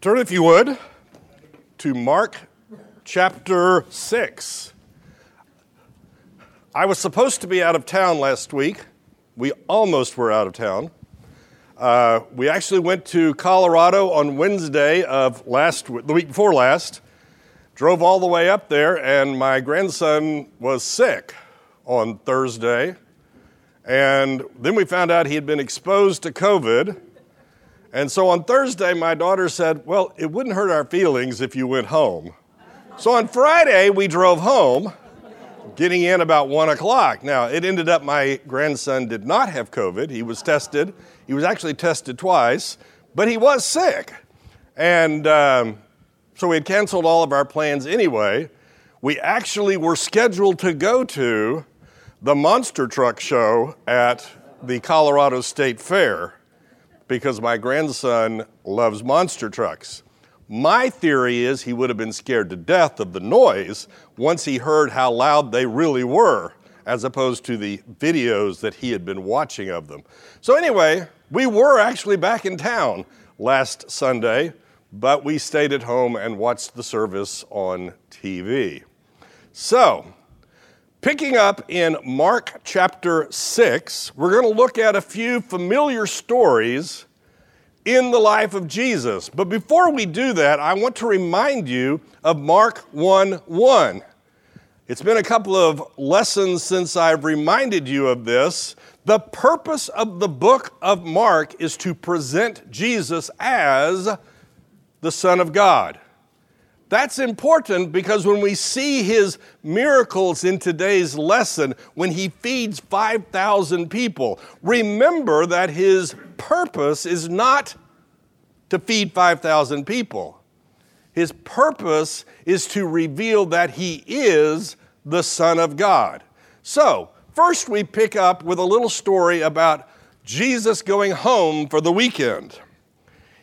Turn, if you would, to Mark chapter 6. I was supposed to be out of town last week. We almost were out of town. Uh, we actually went to Colorado on Wednesday of last the week before last. Drove all the way up there, and my grandson was sick on Thursday. And then we found out he had been exposed to COVID and so on Thursday, my daughter said, Well, it wouldn't hurt our feelings if you went home. So on Friday, we drove home, getting in about one o'clock. Now, it ended up my grandson did not have COVID. He was tested. He was actually tested twice, but he was sick. And um, so we had canceled all of our plans anyway. We actually were scheduled to go to the monster truck show at the Colorado State Fair because my grandson loves monster trucks. My theory is he would have been scared to death of the noise once he heard how loud they really were, as opposed to the videos that he had been watching of them. So, anyway, we were actually back in town last Sunday, but we stayed at home and watched the service on TV. So, Picking up in Mark chapter 6, we're going to look at a few familiar stories in the life of Jesus. But before we do that, I want to remind you of Mark 1 1. It's been a couple of lessons since I've reminded you of this. The purpose of the book of Mark is to present Jesus as the Son of God. That's important because when we see his miracles in today's lesson, when he feeds 5,000 people, remember that his purpose is not to feed 5,000 people. His purpose is to reveal that he is the Son of God. So, first we pick up with a little story about Jesus going home for the weekend.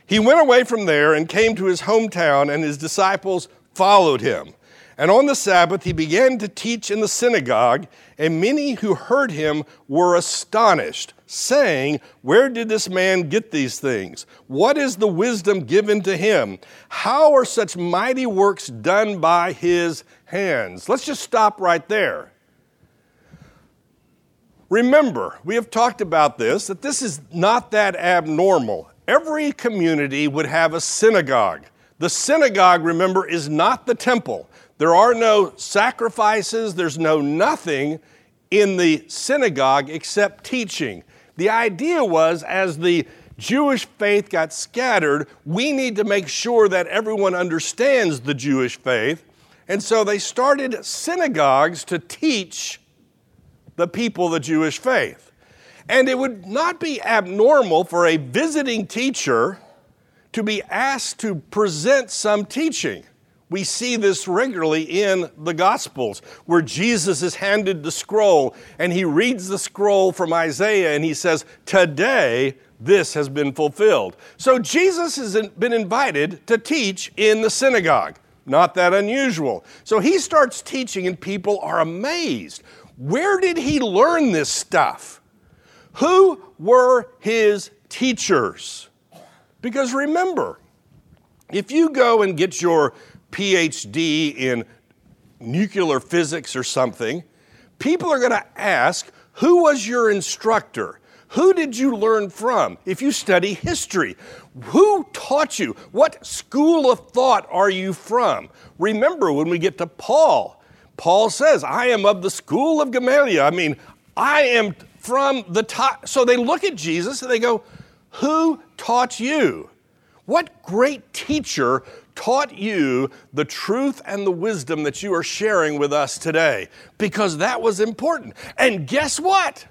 He went away from there and came to his hometown, and his disciples followed him. And on the Sabbath, he began to teach in the synagogue, and many who heard him were astonished, saying, Where did this man get these things? What is the wisdom given to him? How are such mighty works done by his hands? Let's just stop right there. Remember, we have talked about this, that this is not that abnormal. Every community would have a synagogue. The synagogue, remember, is not the temple. There are no sacrifices, there's no nothing in the synagogue except teaching. The idea was as the Jewish faith got scattered, we need to make sure that everyone understands the Jewish faith. And so they started synagogues to teach the people the Jewish faith. And it would not be abnormal for a visiting teacher to be asked to present some teaching. We see this regularly in the Gospels, where Jesus is handed the scroll and he reads the scroll from Isaiah and he says, Today this has been fulfilled. So Jesus has been invited to teach in the synagogue. Not that unusual. So he starts teaching and people are amazed. Where did he learn this stuff? Who were his teachers? Because remember, if you go and get your PhD in nuclear physics or something, people are going to ask, who was your instructor? Who did you learn from? If you study history, who taught you? What school of thought are you from? Remember, when we get to Paul, Paul says, I am of the school of Gamaliel. I mean, I am from the top. So they look at Jesus and they go, Who taught you? What great teacher taught you the truth and the wisdom that you are sharing with us today? Because that was important. And guess what?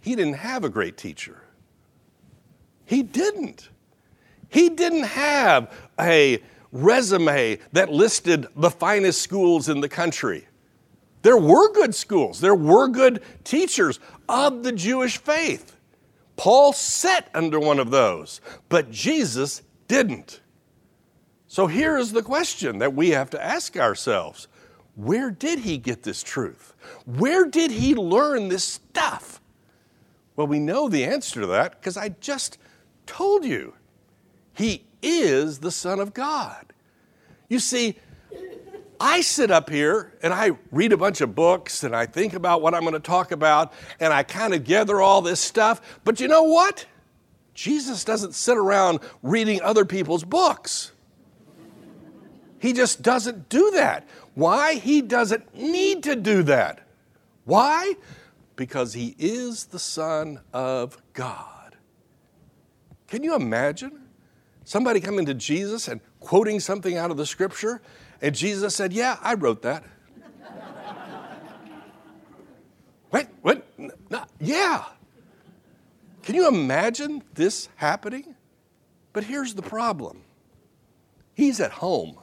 He didn't have a great teacher. He didn't. He didn't have a resume that listed the finest schools in the country. There were good schools, there were good teachers of the Jewish faith. Paul sat under one of those, but Jesus didn't. So here is the question that we have to ask ourselves Where did he get this truth? Where did he learn this stuff? Well, we know the answer to that because I just told you. He is the Son of God. You see, I sit up here and I read a bunch of books and I think about what I'm going to talk about and I kind of gather all this stuff. But you know what? Jesus doesn't sit around reading other people's books. He just doesn't do that. Why? He doesn't need to do that. Why? Because he is the Son of God. Can you imagine somebody coming to Jesus and quoting something out of the scripture? And Jesus said, Yeah, I wrote that. what? What? No, yeah. Can you imagine this happening? But here's the problem he's at home.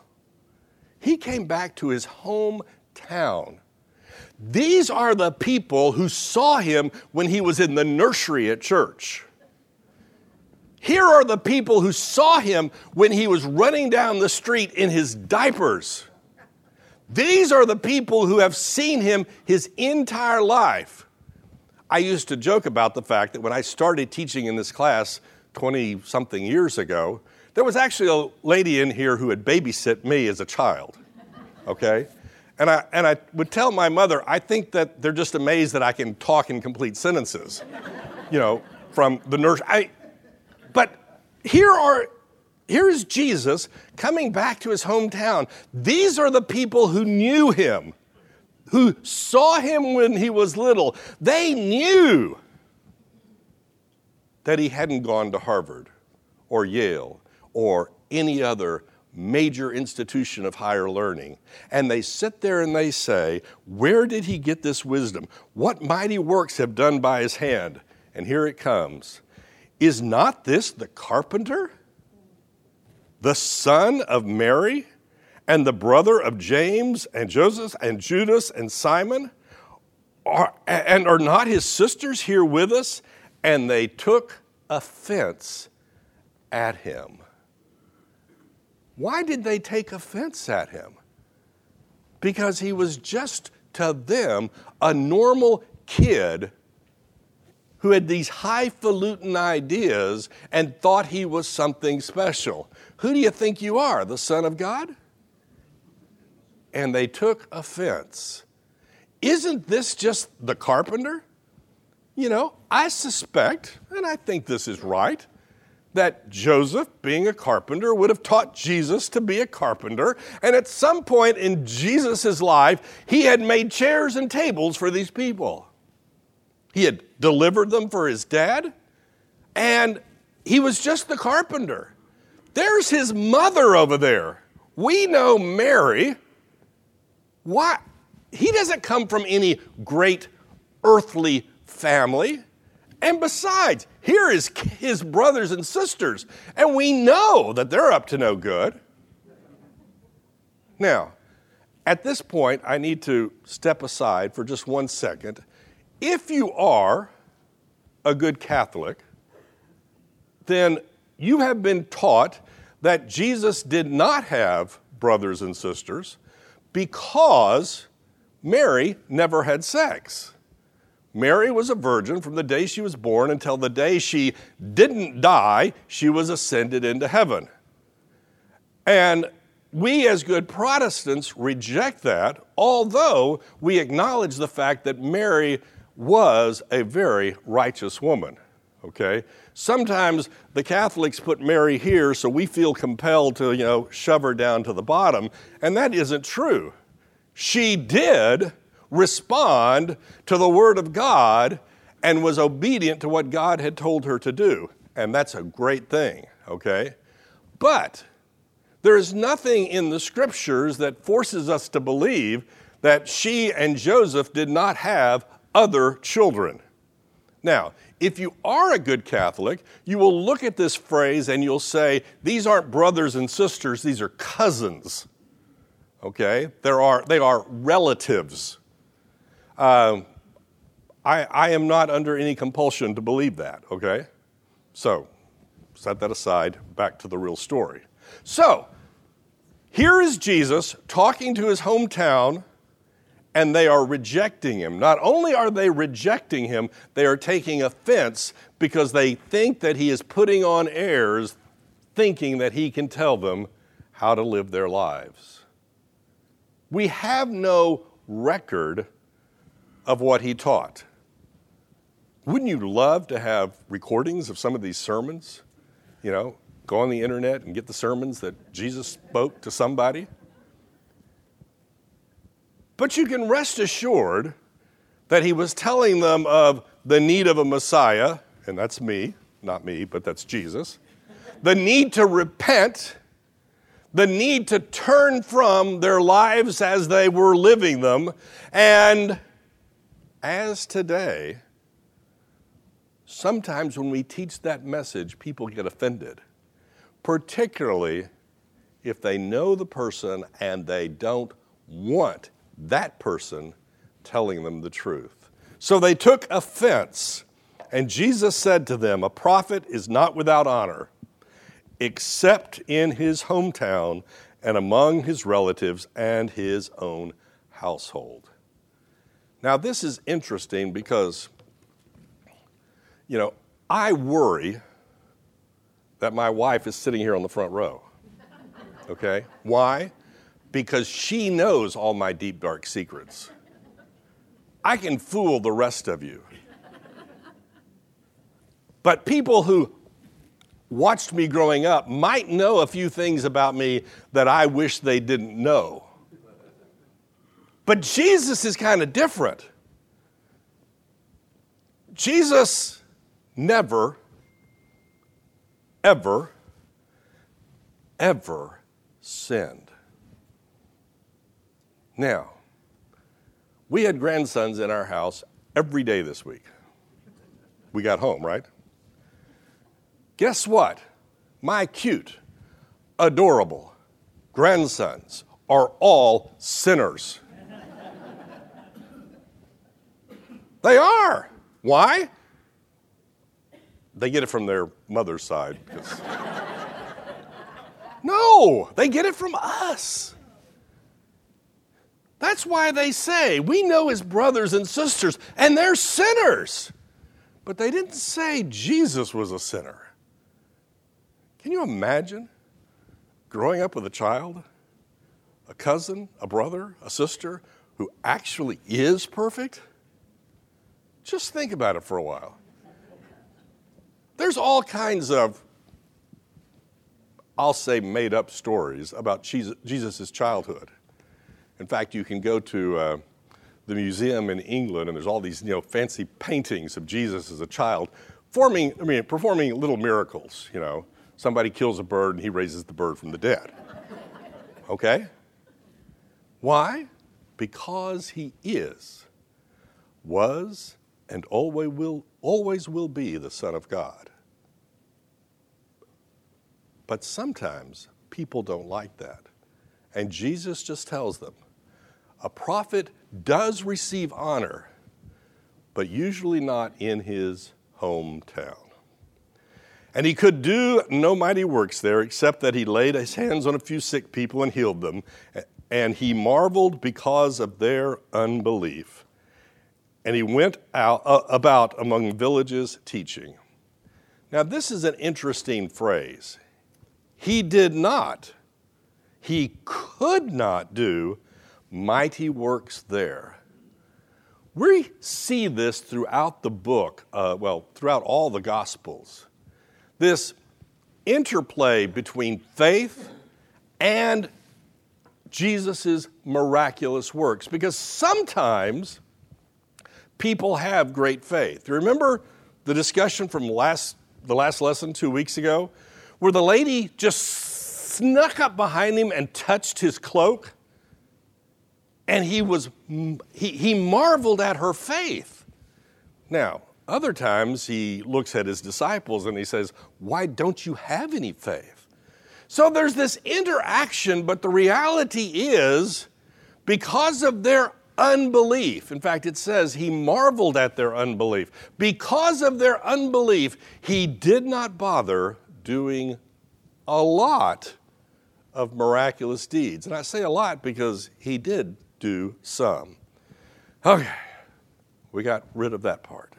He came back to his hometown. These are the people who saw him when he was in the nursery at church. Here are the people who saw him when he was running down the street in his diapers. These are the people who have seen him his entire life. I used to joke about the fact that when I started teaching in this class 20 something years ago, there was actually a lady in here who had babysit me as a child. Okay? And I, and I would tell my mother, I think that they're just amazed that I can talk in complete sentences, you know, from the nurse. I, here are here is Jesus coming back to his hometown. These are the people who knew him, who saw him when he was little. They knew that he hadn't gone to Harvard or Yale or any other major institution of higher learning. And they sit there and they say, Where did he get this wisdom? What mighty works have done by his hand? And here it comes. Is not this the carpenter? the son of Mary and the brother of James and Joseph and Judas and Simon? Are, and are not his sisters here with us? And they took offense at him. Why did they take offense at him? Because he was just to them a normal kid who had these highfalutin ideas and thought he was something special. Who do you think you are, the Son of God? And they took offense. Isn't this just the carpenter? You know, I suspect, and I think this is right, that Joseph, being a carpenter, would have taught Jesus to be a carpenter. And at some point in Jesus' life, he had made chairs and tables for these people. He had delivered them for his dad, and he was just the carpenter. There's his mother over there. We know Mary. Why? He doesn't come from any great earthly family. And besides, here is his brothers and sisters, and we know that they're up to no good. Now, at this point, I need to step aside for just one second. If you are a good Catholic, then you have been taught that Jesus did not have brothers and sisters because Mary never had sex. Mary was a virgin from the day she was born until the day she didn't die, she was ascended into heaven. And we, as good Protestants, reject that, although we acknowledge the fact that Mary was a very righteous woman. Okay? Sometimes the Catholics put Mary here so we feel compelled to, you know, shove her down to the bottom, and that isn't true. She did respond to the Word of God and was obedient to what God had told her to do, and that's a great thing, okay? But there is nothing in the scriptures that forces us to believe that she and Joseph did not have other children. Now, if you are a good Catholic, you will look at this phrase and you'll say, these aren't brothers and sisters, these are cousins. Okay? There are, they are relatives. Um, I, I am not under any compulsion to believe that, okay? So, set that aside, back to the real story. So, here is Jesus talking to his hometown and they are rejecting him. Not only are they rejecting him, they are taking offense because they think that he is putting on airs thinking that he can tell them how to live their lives. We have no record of what he taught. Wouldn't you love to have recordings of some of these sermons? You know, go on the internet and get the sermons that Jesus spoke to somebody? But you can rest assured that he was telling them of the need of a Messiah, and that's me, not me, but that's Jesus, the need to repent, the need to turn from their lives as they were living them, and as today, sometimes when we teach that message, people get offended, particularly if they know the person and they don't want that person telling them the truth. So they took offense, and Jesus said to them, A prophet is not without honor, except in his hometown and among his relatives and his own household. Now, this is interesting because, you know, I worry that my wife is sitting here on the front row. Okay? Why? Because she knows all my deep, dark secrets. I can fool the rest of you. But people who watched me growing up might know a few things about me that I wish they didn't know. But Jesus is kind of different. Jesus never, ever, ever sinned. Now, we had grandsons in our house every day this week. We got home, right? Guess what? My cute, adorable grandsons are all sinners. they are. Why? They get it from their mother's side. no, they get it from us. That's why they say, we know his brothers and sisters, and they're sinners. But they didn't say Jesus was a sinner. Can you imagine growing up with a child, a cousin, a brother, a sister who actually is perfect? Just think about it for a while. There's all kinds of, I'll say, made up stories about Jesus' childhood. In fact, you can go to uh, the museum in England, and there's all these you know fancy paintings of Jesus as a child, forming, I mean, performing little miracles. You know, somebody kills a bird and he raises the bird from the dead. Okay? Why? Because he is, was, and always will, always will be the Son of God. But sometimes people don't like that. And Jesus just tells them, a prophet does receive honor, but usually not in his hometown. And he could do no mighty works there, except that he laid his hands on a few sick people and healed them. And he marveled because of their unbelief. And he went out, uh, about among villages teaching. Now, this is an interesting phrase. He did not, he could not do mighty works there. We see this throughout the book, uh, well, throughout all the Gospels. This interplay between faith and Jesus' miraculous works. Because sometimes people have great faith. Remember the discussion from last, the last lesson two weeks ago, where the lady just snuck up behind him and touched his cloak? And he was he, he marveled at her faith. Now other times he looks at his disciples and he says why don't you have any faith? So there's this interaction but the reality is because of their unbelief in fact it says he marveled at their unbelief. Because of their unbelief he did not bother doing a lot of miraculous deeds. And i say a lot because he did do some. Okay, we got rid of that part.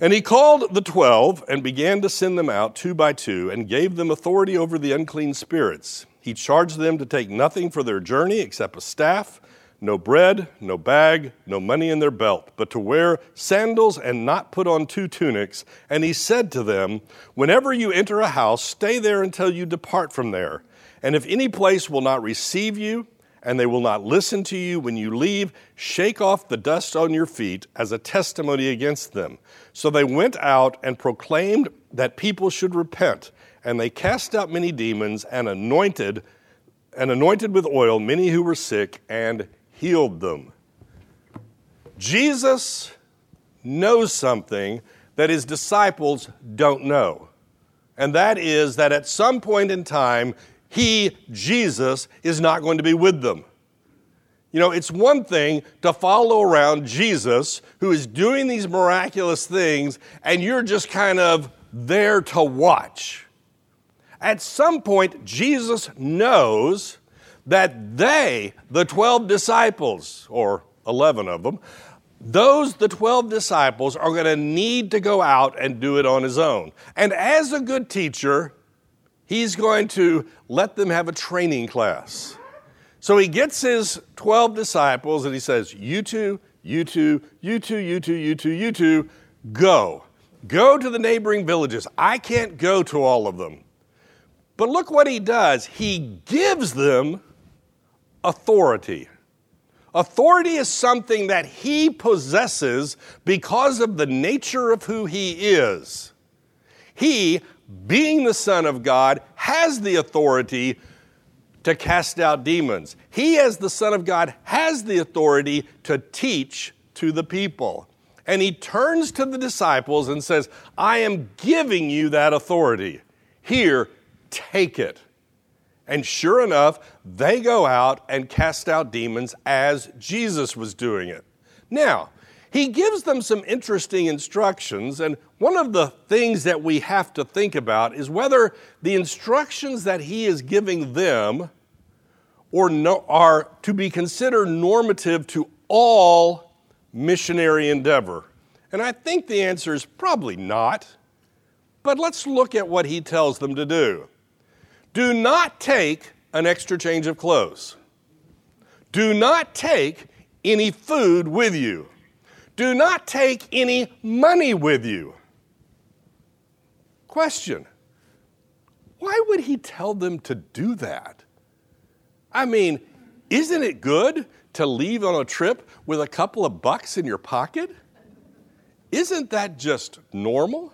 And he called the twelve and began to send them out two by two and gave them authority over the unclean spirits. He charged them to take nothing for their journey except a staff, no bread, no bag, no money in their belt, but to wear sandals and not put on two tunics. And he said to them, Whenever you enter a house, stay there until you depart from there. And if any place will not receive you, and they will not listen to you when you leave, shake off the dust on your feet as a testimony against them. So they went out and proclaimed that people should repent, and they cast out many demons and anointed and anointed with oil many who were sick and healed them. Jesus knows something that his disciples don't know. And that is that at some point in time, he, Jesus, is not going to be with them. You know, it's one thing to follow around Jesus who is doing these miraculous things, and you're just kind of there to watch. At some point, Jesus knows that they, the 12 disciples, or 11 of them, those, the 12 disciples, are going to need to go out and do it on his own. And as a good teacher, he's going to let them have a training class. So he gets his 12 disciples and he says, You two, you two, you two, you two, you two, you two, go. Go to the neighboring villages. I can't go to all of them. But look what he does. He gives them authority. Authority is something that he possesses because of the nature of who he is. He, being the Son of God, has the authority to cast out demons. He, as the Son of God, has the authority to teach to the people. And he turns to the disciples and says, I am giving you that authority. Here, take it. And sure enough, they go out and cast out demons as Jesus was doing it. Now, he gives them some interesting instructions, and one of the things that we have to think about is whether the instructions that he is giving them or no, are to be considered normative to all missionary endeavor. And I think the answer is probably not. But let's look at what he tells them to do. Do not take an extra change of clothes. Do not take any food with you. Do not take any money with you. Question Why would he tell them to do that? I mean, isn't it good to leave on a trip with a couple of bucks in your pocket? Isn't that just normal?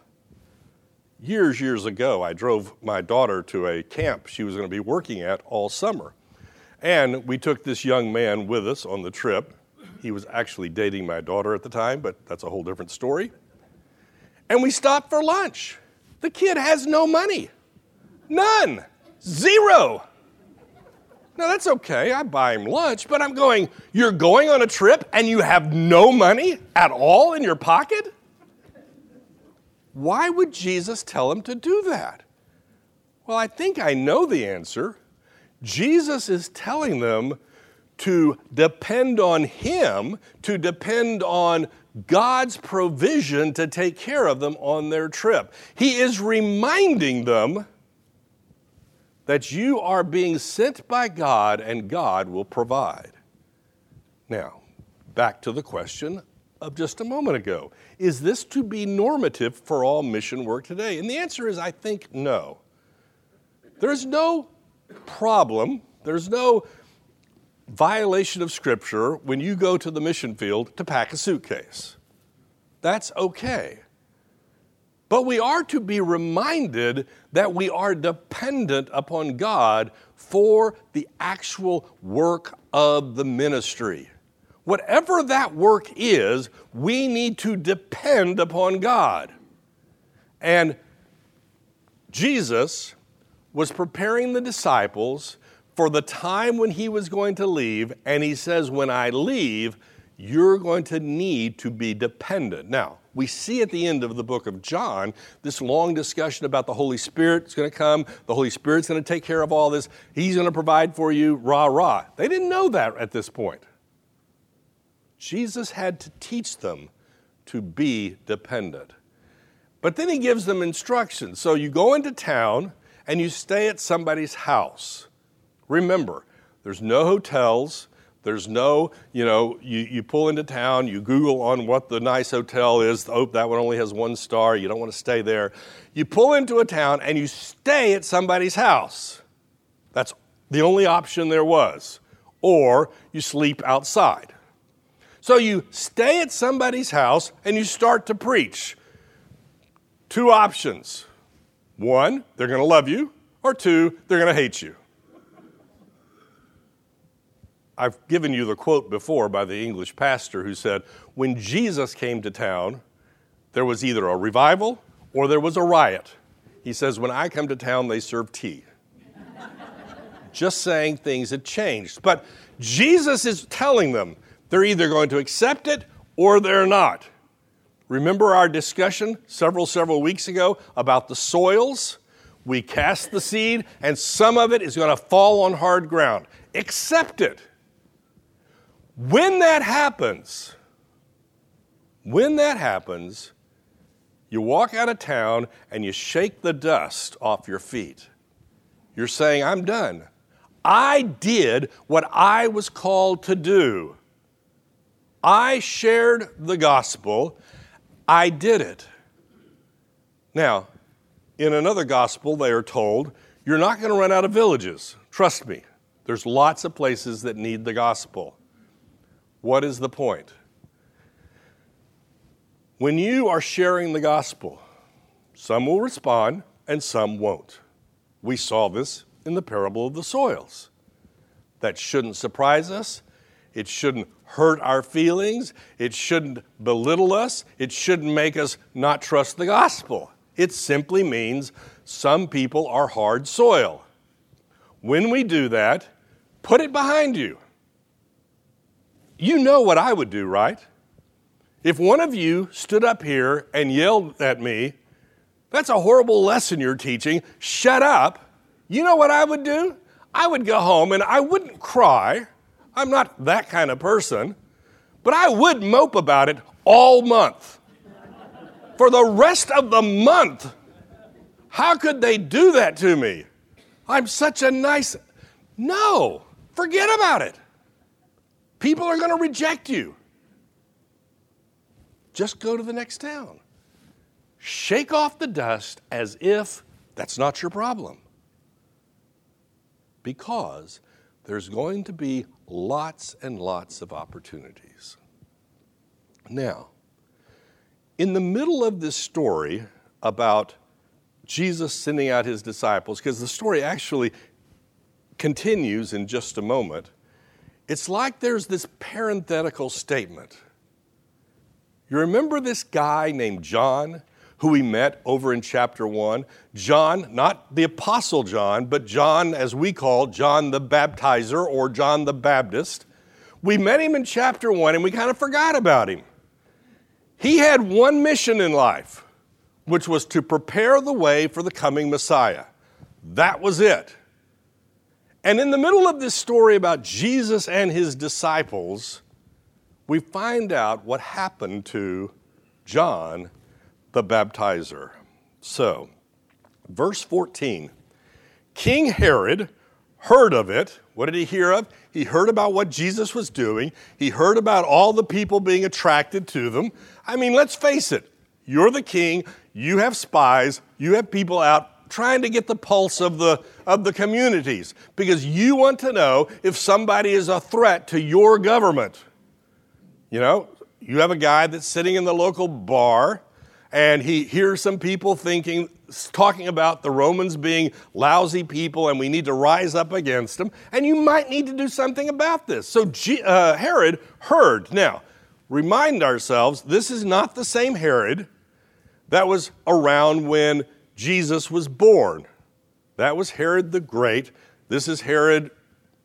Years, years ago, I drove my daughter to a camp she was going to be working at all summer. And we took this young man with us on the trip. He was actually dating my daughter at the time, but that's a whole different story. And we stopped for lunch. The kid has no money. None. Zero. Now that's okay. I buy him lunch, but I'm going, you're going on a trip and you have no money at all in your pocket? Why would Jesus tell him to do that? Well, I think I know the answer. Jesus is telling them to depend on Him, to depend on God's provision to take care of them on their trip. He is reminding them that you are being sent by God and God will provide. Now, back to the question of just a moment ago Is this to be normative for all mission work today? And the answer is I think no. There's no problem, there's no violation of Scripture when you go to the mission field to pack a suitcase. That's okay. But we are to be reminded that we are dependent upon God for the actual work of the ministry. Whatever that work is, we need to depend upon God. And Jesus was preparing the disciples for the time when he was going to leave, and he says, When I leave, you're going to need to be dependent. Now, we see at the end of the book of John this long discussion about the Holy Spirit is going to come, the Holy Spirit's going to take care of all this, He's going to provide for you, rah, rah. They didn't know that at this point. Jesus had to teach them to be dependent. But then he gives them instructions. So you go into town and you stay at somebody's house. Remember, there's no hotels. There's no, you know, you, you pull into town, you Google on what the nice hotel is. Oh, that one only has one star. You don't want to stay there. You pull into a town and you stay at somebody's house. That's the only option there was. Or you sleep outside. So you stay at somebody's house and you start to preach. Two options one, they're going to love you, or two, they're going to hate you. I've given you the quote before by the English pastor who said, When Jesus came to town, there was either a revival or there was a riot. He says, When I come to town, they serve tea. Just saying things had changed. But Jesus is telling them they're either going to accept it or they're not. Remember our discussion several, several weeks ago about the soils? We cast the seed, and some of it is going to fall on hard ground. Accept it. When that happens, when that happens, you walk out of town and you shake the dust off your feet. You're saying, I'm done. I did what I was called to do. I shared the gospel. I did it. Now, in another gospel, they are told, You're not going to run out of villages. Trust me, there's lots of places that need the gospel. What is the point? When you are sharing the gospel, some will respond and some won't. We saw this in the parable of the soils. That shouldn't surprise us. It shouldn't hurt our feelings. It shouldn't belittle us. It shouldn't make us not trust the gospel. It simply means some people are hard soil. When we do that, put it behind you. You know what I would do, right? If one of you stood up here and yelled at me, that's a horrible lesson you're teaching, shut up, you know what I would do? I would go home and I wouldn't cry. I'm not that kind of person, but I would mope about it all month. For the rest of the month. How could they do that to me? I'm such a nice. No, forget about it. People are going to reject you. Just go to the next town. Shake off the dust as if that's not your problem. Because there's going to be lots and lots of opportunities. Now, in the middle of this story about Jesus sending out his disciples, because the story actually continues in just a moment, it's like there's this parenthetical statement. You remember this guy named John who we met over in chapter 1? John, not the Apostle John, but John, as we call John the Baptizer or John the Baptist. We met him in chapter 1 and we kind of forgot about him. He had one mission in life, which was to prepare the way for the coming Messiah. That was it. And in the middle of this story about Jesus and his disciples, we find out what happened to John the baptizer. So, verse 14 King Herod heard of it. What did he hear of? He heard about what Jesus was doing. He heard about all the people being attracted to them. I mean, let's face it, you're the king, you have spies, you have people out trying to get the pulse of the, of the communities because you want to know if somebody is a threat to your government. You know, you have a guy that's sitting in the local bar and he hears some people thinking, talking about the Romans being lousy people and we need to rise up against them, and you might need to do something about this. So G- uh, Herod heard. Now, remind ourselves this is not the same Herod that was around when Jesus was born. That was Herod the Great. This is Herod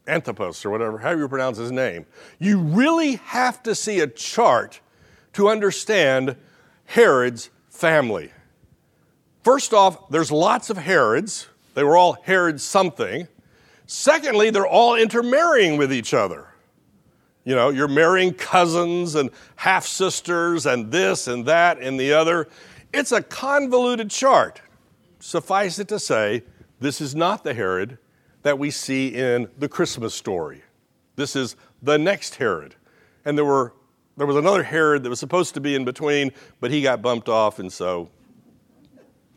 Antipas, or whatever, how you pronounce his name. You really have to see a chart to understand Herod's family. First off, there's lots of Herods. They were all Herod something. Secondly, they're all intermarrying with each other. You know, you're marrying cousins and half sisters and this and that and the other It's a convoluted chart. Suffice it to say, this is not the Herod that we see in the Christmas story. This is the next Herod. And there, were, there was another Herod that was supposed to be in between, but he got bumped off, and so,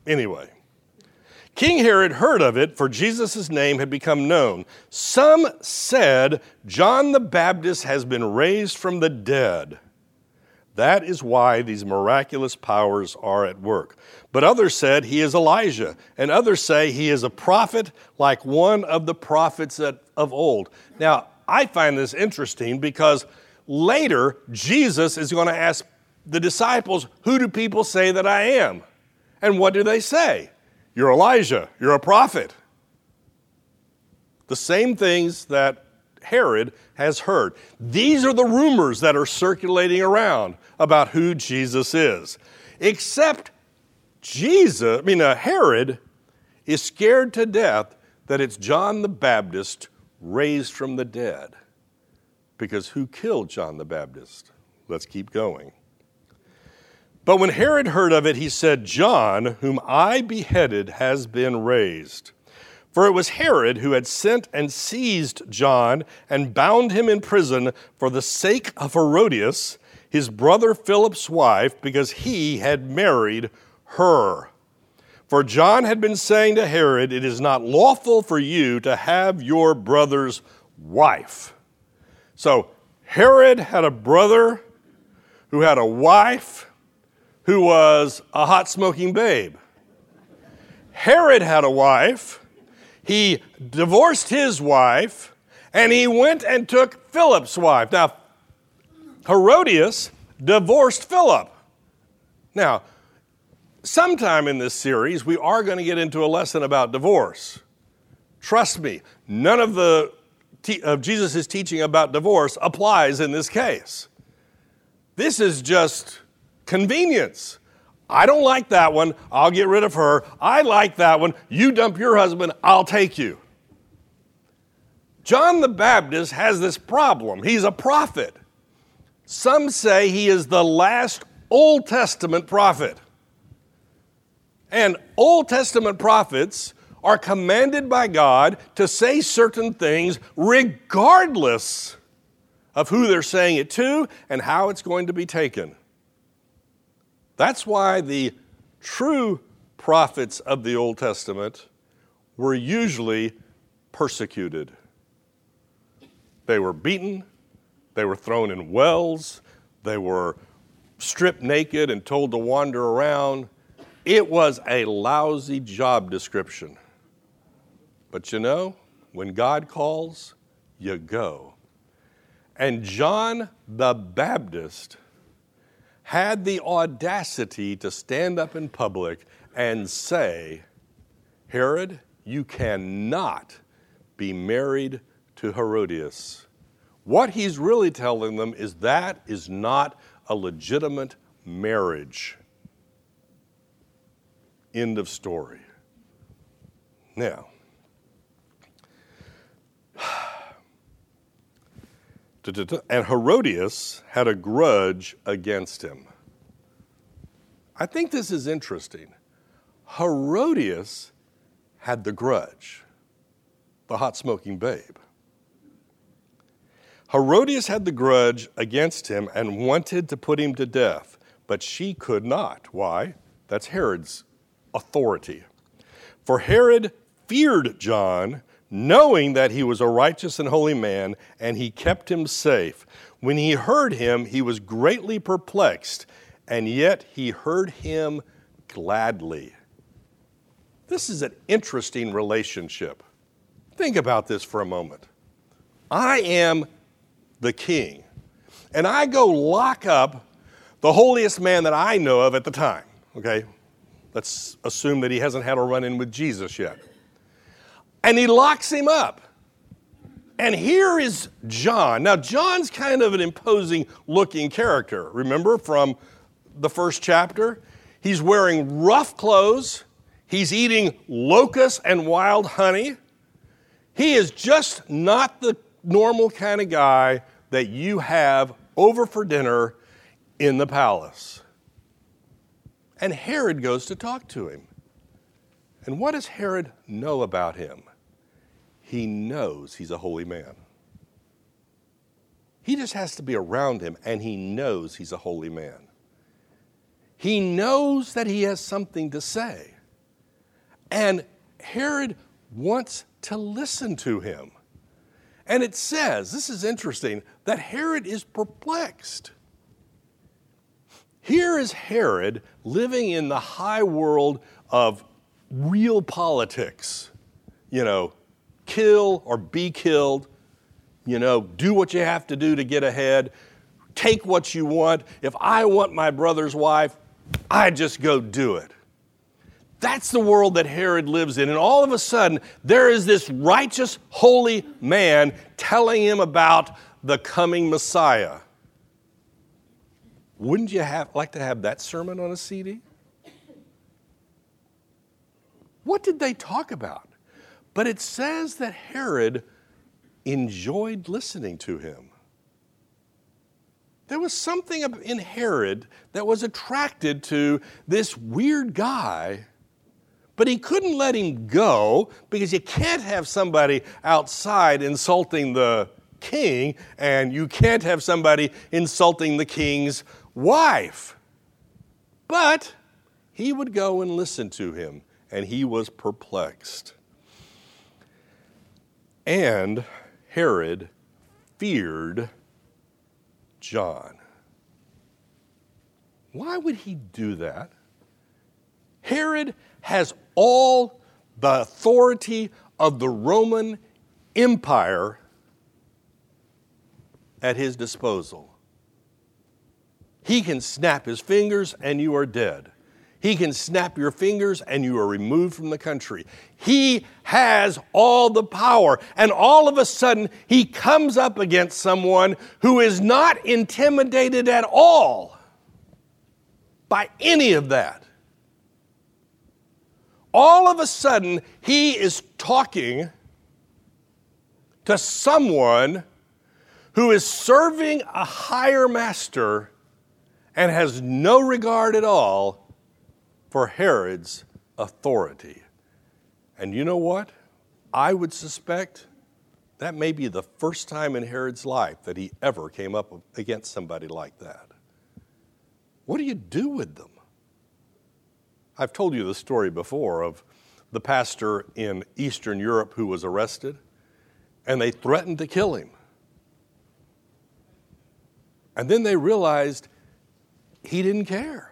anyway. King Herod heard of it, for Jesus' name had become known. Some said, John the Baptist has been raised from the dead. That is why these miraculous powers are at work. But others said he is Elijah, and others say he is a prophet like one of the prophets of old. Now, I find this interesting because later Jesus is going to ask the disciples, Who do people say that I am? And what do they say? You're Elijah, you're a prophet. The same things that Herod has heard. These are the rumors that are circulating around about who Jesus is. Except Jesus, I mean, uh, Herod is scared to death that it's John the Baptist raised from the dead. Because who killed John the Baptist? Let's keep going. But when Herod heard of it, he said, John, whom I beheaded, has been raised. For it was Herod who had sent and seized John and bound him in prison for the sake of Herodias, his brother Philip's wife, because he had married her. For John had been saying to Herod, It is not lawful for you to have your brother's wife. So Herod had a brother who had a wife who was a hot smoking babe. Herod had a wife. He divorced his wife and he went and took Philip's wife. Now, Herodias divorced Philip. Now, sometime in this series, we are going to get into a lesson about divorce. Trust me, none of the of Jesus' teaching about divorce applies in this case. This is just Convenience. I don't like that one. I'll get rid of her. I like that one. You dump your husband. I'll take you. John the Baptist has this problem. He's a prophet. Some say he is the last Old Testament prophet. And Old Testament prophets are commanded by God to say certain things regardless of who they're saying it to and how it's going to be taken. That's why the true prophets of the Old Testament were usually persecuted. They were beaten, they were thrown in wells, they were stripped naked and told to wander around. It was a lousy job description. But you know, when God calls, you go. And John the Baptist had the audacity to stand up in public and say, Herod, you cannot be married to Herodias. What he's really telling them is that is not a legitimate marriage. End of story. Now, And Herodias had a grudge against him. I think this is interesting. Herodias had the grudge, the hot smoking babe. Herodias had the grudge against him and wanted to put him to death, but she could not. Why? That's Herod's authority. For Herod feared John knowing that he was a righteous and holy man, and he kept him safe. When he heard him, he was greatly perplexed, and yet he heard him gladly. This is an interesting relationship. Think about this for a moment. I am the king, and I go lock up the holiest man that I know of at the time, okay? Let's assume that he hasn't had a run in with Jesus yet and he locks him up. And here is John. Now, John's kind of an imposing looking character. Remember from the first chapter? He's wearing rough clothes, he's eating locusts and wild honey. He is just not the normal kind of guy that you have over for dinner in the palace. And Herod goes to talk to him. And what does Herod know about him? He knows he's a holy man. He just has to be around him, and he knows he's a holy man. He knows that he has something to say. And Herod wants to listen to him. And it says, this is interesting, that Herod is perplexed. Here is Herod living in the high world of real politics. You know, kill or be killed, you know, do what you have to do to get ahead, take what you want. If I want my brother's wife, I just go do it. That's the world that Herod lives in. And all of a sudden, there is this righteous, holy man telling him about the coming Messiah. Wouldn't you have, like to have that sermon on a CD? What did they talk about? But it says that Herod enjoyed listening to him. There was something in Herod that was attracted to this weird guy, but he couldn't let him go because you can't have somebody outside insulting the king, and you can't have somebody insulting the king's wife. But he would go and listen to him and he was perplexed. And Herod feared John. Why would he do that? Herod has all the authority of the Roman Empire at his disposal. He can snap his fingers and you are dead. He can snap your fingers and you are removed from the country. He has all the power. And all of a sudden, he comes up against someone who is not intimidated at all by any of that. All of a sudden, he is talking to someone who is serving a higher master and has no regard at all for Herod's authority. And you know what? I would suspect that may be the first time in Herod's life that he ever came up against somebody like that. What do you do with them? I've told you the story before of the pastor in Eastern Europe who was arrested, and they threatened to kill him. And then they realized he didn't care.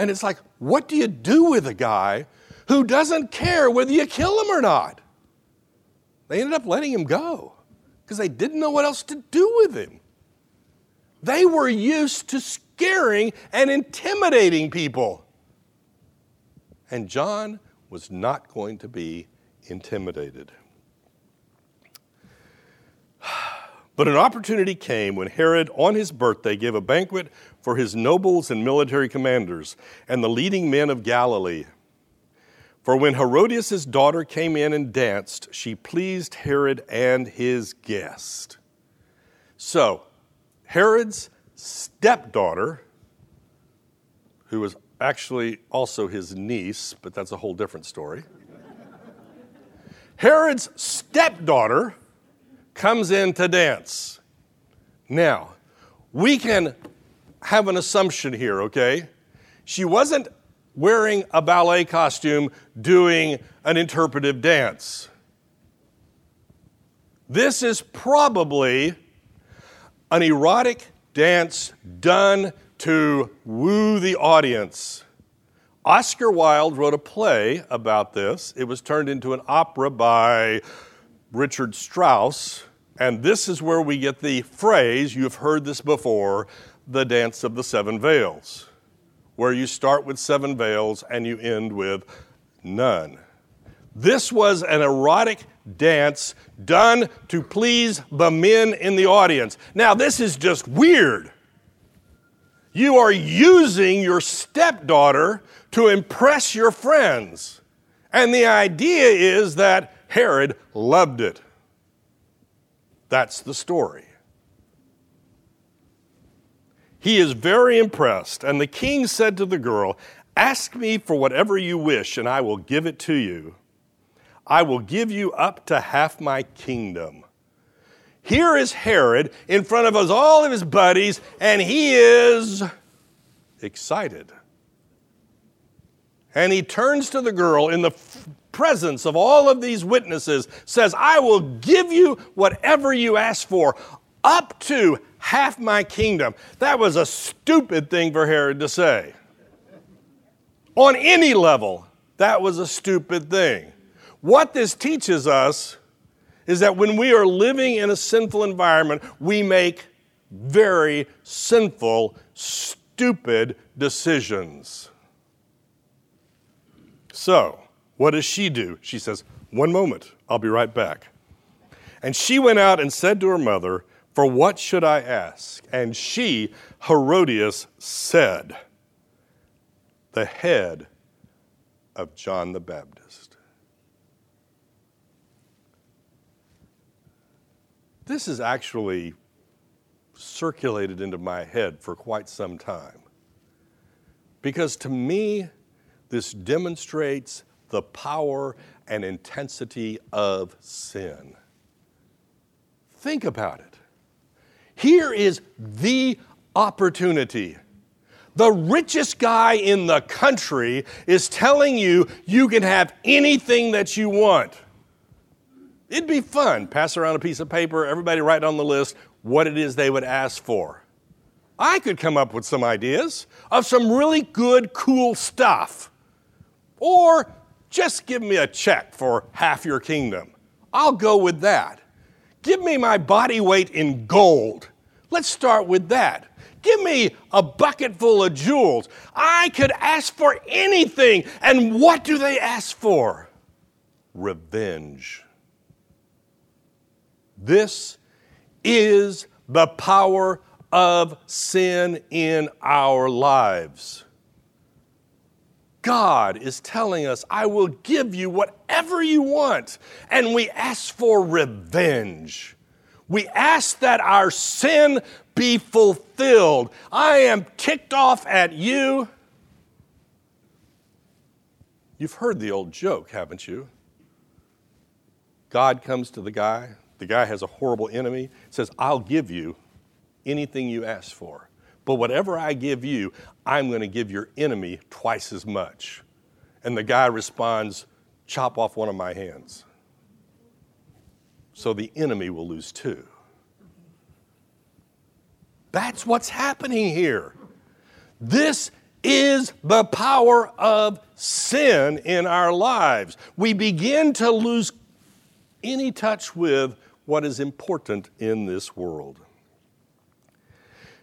And it's like, what do you do with a guy who doesn't care whether you kill him or not? They ended up letting him go because they didn't know what else to do with him. They were used to scaring and intimidating people. And John was not going to be intimidated. But an opportunity came when Herod, on his birthday, gave a banquet for his nobles and military commanders and the leading men of Galilee. For when Herodias' daughter came in and danced, she pleased Herod and his guest. So, Herod's stepdaughter, who was actually also his niece, but that's a whole different story. Herod's stepdaughter comes in to dance. Now, we can have an assumption here, okay? She wasn't wearing a ballet costume doing an interpretive dance. This is probably an erotic dance done to woo the audience. Oscar Wilde wrote a play about this. It was turned into an opera by Richard Strauss, and this is where we get the phrase, you've heard this before, the dance of the seven veils, where you start with seven veils and you end with none. This was an erotic dance done to please the men in the audience. Now, this is just weird. You are using your stepdaughter to impress your friends. And the idea is that Herod loved it. That's the story. He is very impressed. And the king said to the girl, Ask me for whatever you wish, and I will give it to you. I will give you up to half my kingdom. Here is Herod in front of us, all of his buddies, and he is excited. And he turns to the girl in the presence of all of these witnesses, says, I will give you whatever you ask for, up to half my kingdom. That was a stupid thing for Herod to say. On any level, that was a stupid thing. What this teaches us is that when we are living in a sinful environment, we make very sinful, stupid decisions. So, what does she do? She says, One moment, I'll be right back. And she went out and said to her mother, For what should I ask? And she, Herodias, said, The head of John the Baptist. This is actually circulated into my head for quite some time. Because to me, this demonstrates the power and intensity of sin. Think about it. Here is the opportunity. The richest guy in the country is telling you you can have anything that you want. It'd be fun. Pass around a piece of paper, everybody write on the list what it is they would ask for. I could come up with some ideas of some really good, cool stuff. Or just give me a check for half your kingdom. I'll go with that. Give me my body weight in gold. Let's start with that. Give me a bucket full of jewels. I could ask for anything. And what do they ask for? Revenge. This is the power of sin in our lives. God is telling us, I will give you whatever you want. And we ask for revenge. We ask that our sin be fulfilled. I am ticked off at you. You've heard the old joke, haven't you? God comes to the guy, the guy has a horrible enemy, says, I'll give you anything you ask for. But whatever I give you, I'm going to give your enemy twice as much. And the guy responds, Chop off one of my hands. So the enemy will lose two. That's what's happening here. This is the power of sin in our lives. We begin to lose any touch with what is important in this world.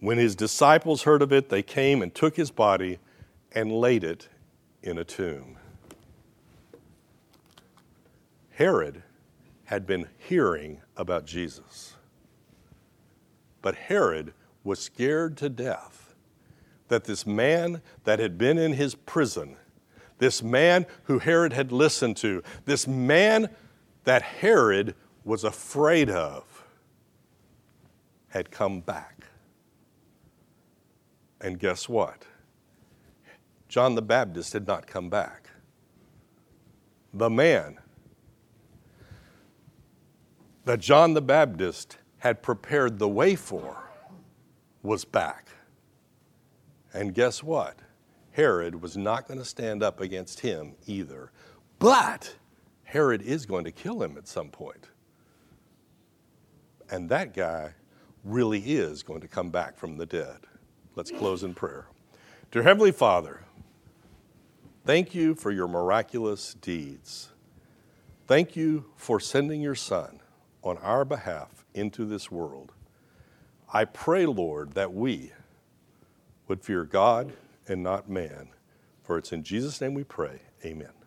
When his disciples heard of it, they came and took his body and laid it in a tomb. Herod had been hearing about Jesus. But Herod was scared to death that this man that had been in his prison, this man who Herod had listened to, this man that Herod was afraid of, had come back. And guess what? John the Baptist had not come back. The man that John the Baptist had prepared the way for was back. And guess what? Herod was not going to stand up against him either. But Herod is going to kill him at some point. And that guy really is going to come back from the dead. Let's close in prayer. Dear Heavenly Father, thank you for your miraculous deeds. Thank you for sending your Son on our behalf into this world. I pray, Lord, that we would fear God and not man. For it's in Jesus' name we pray. Amen.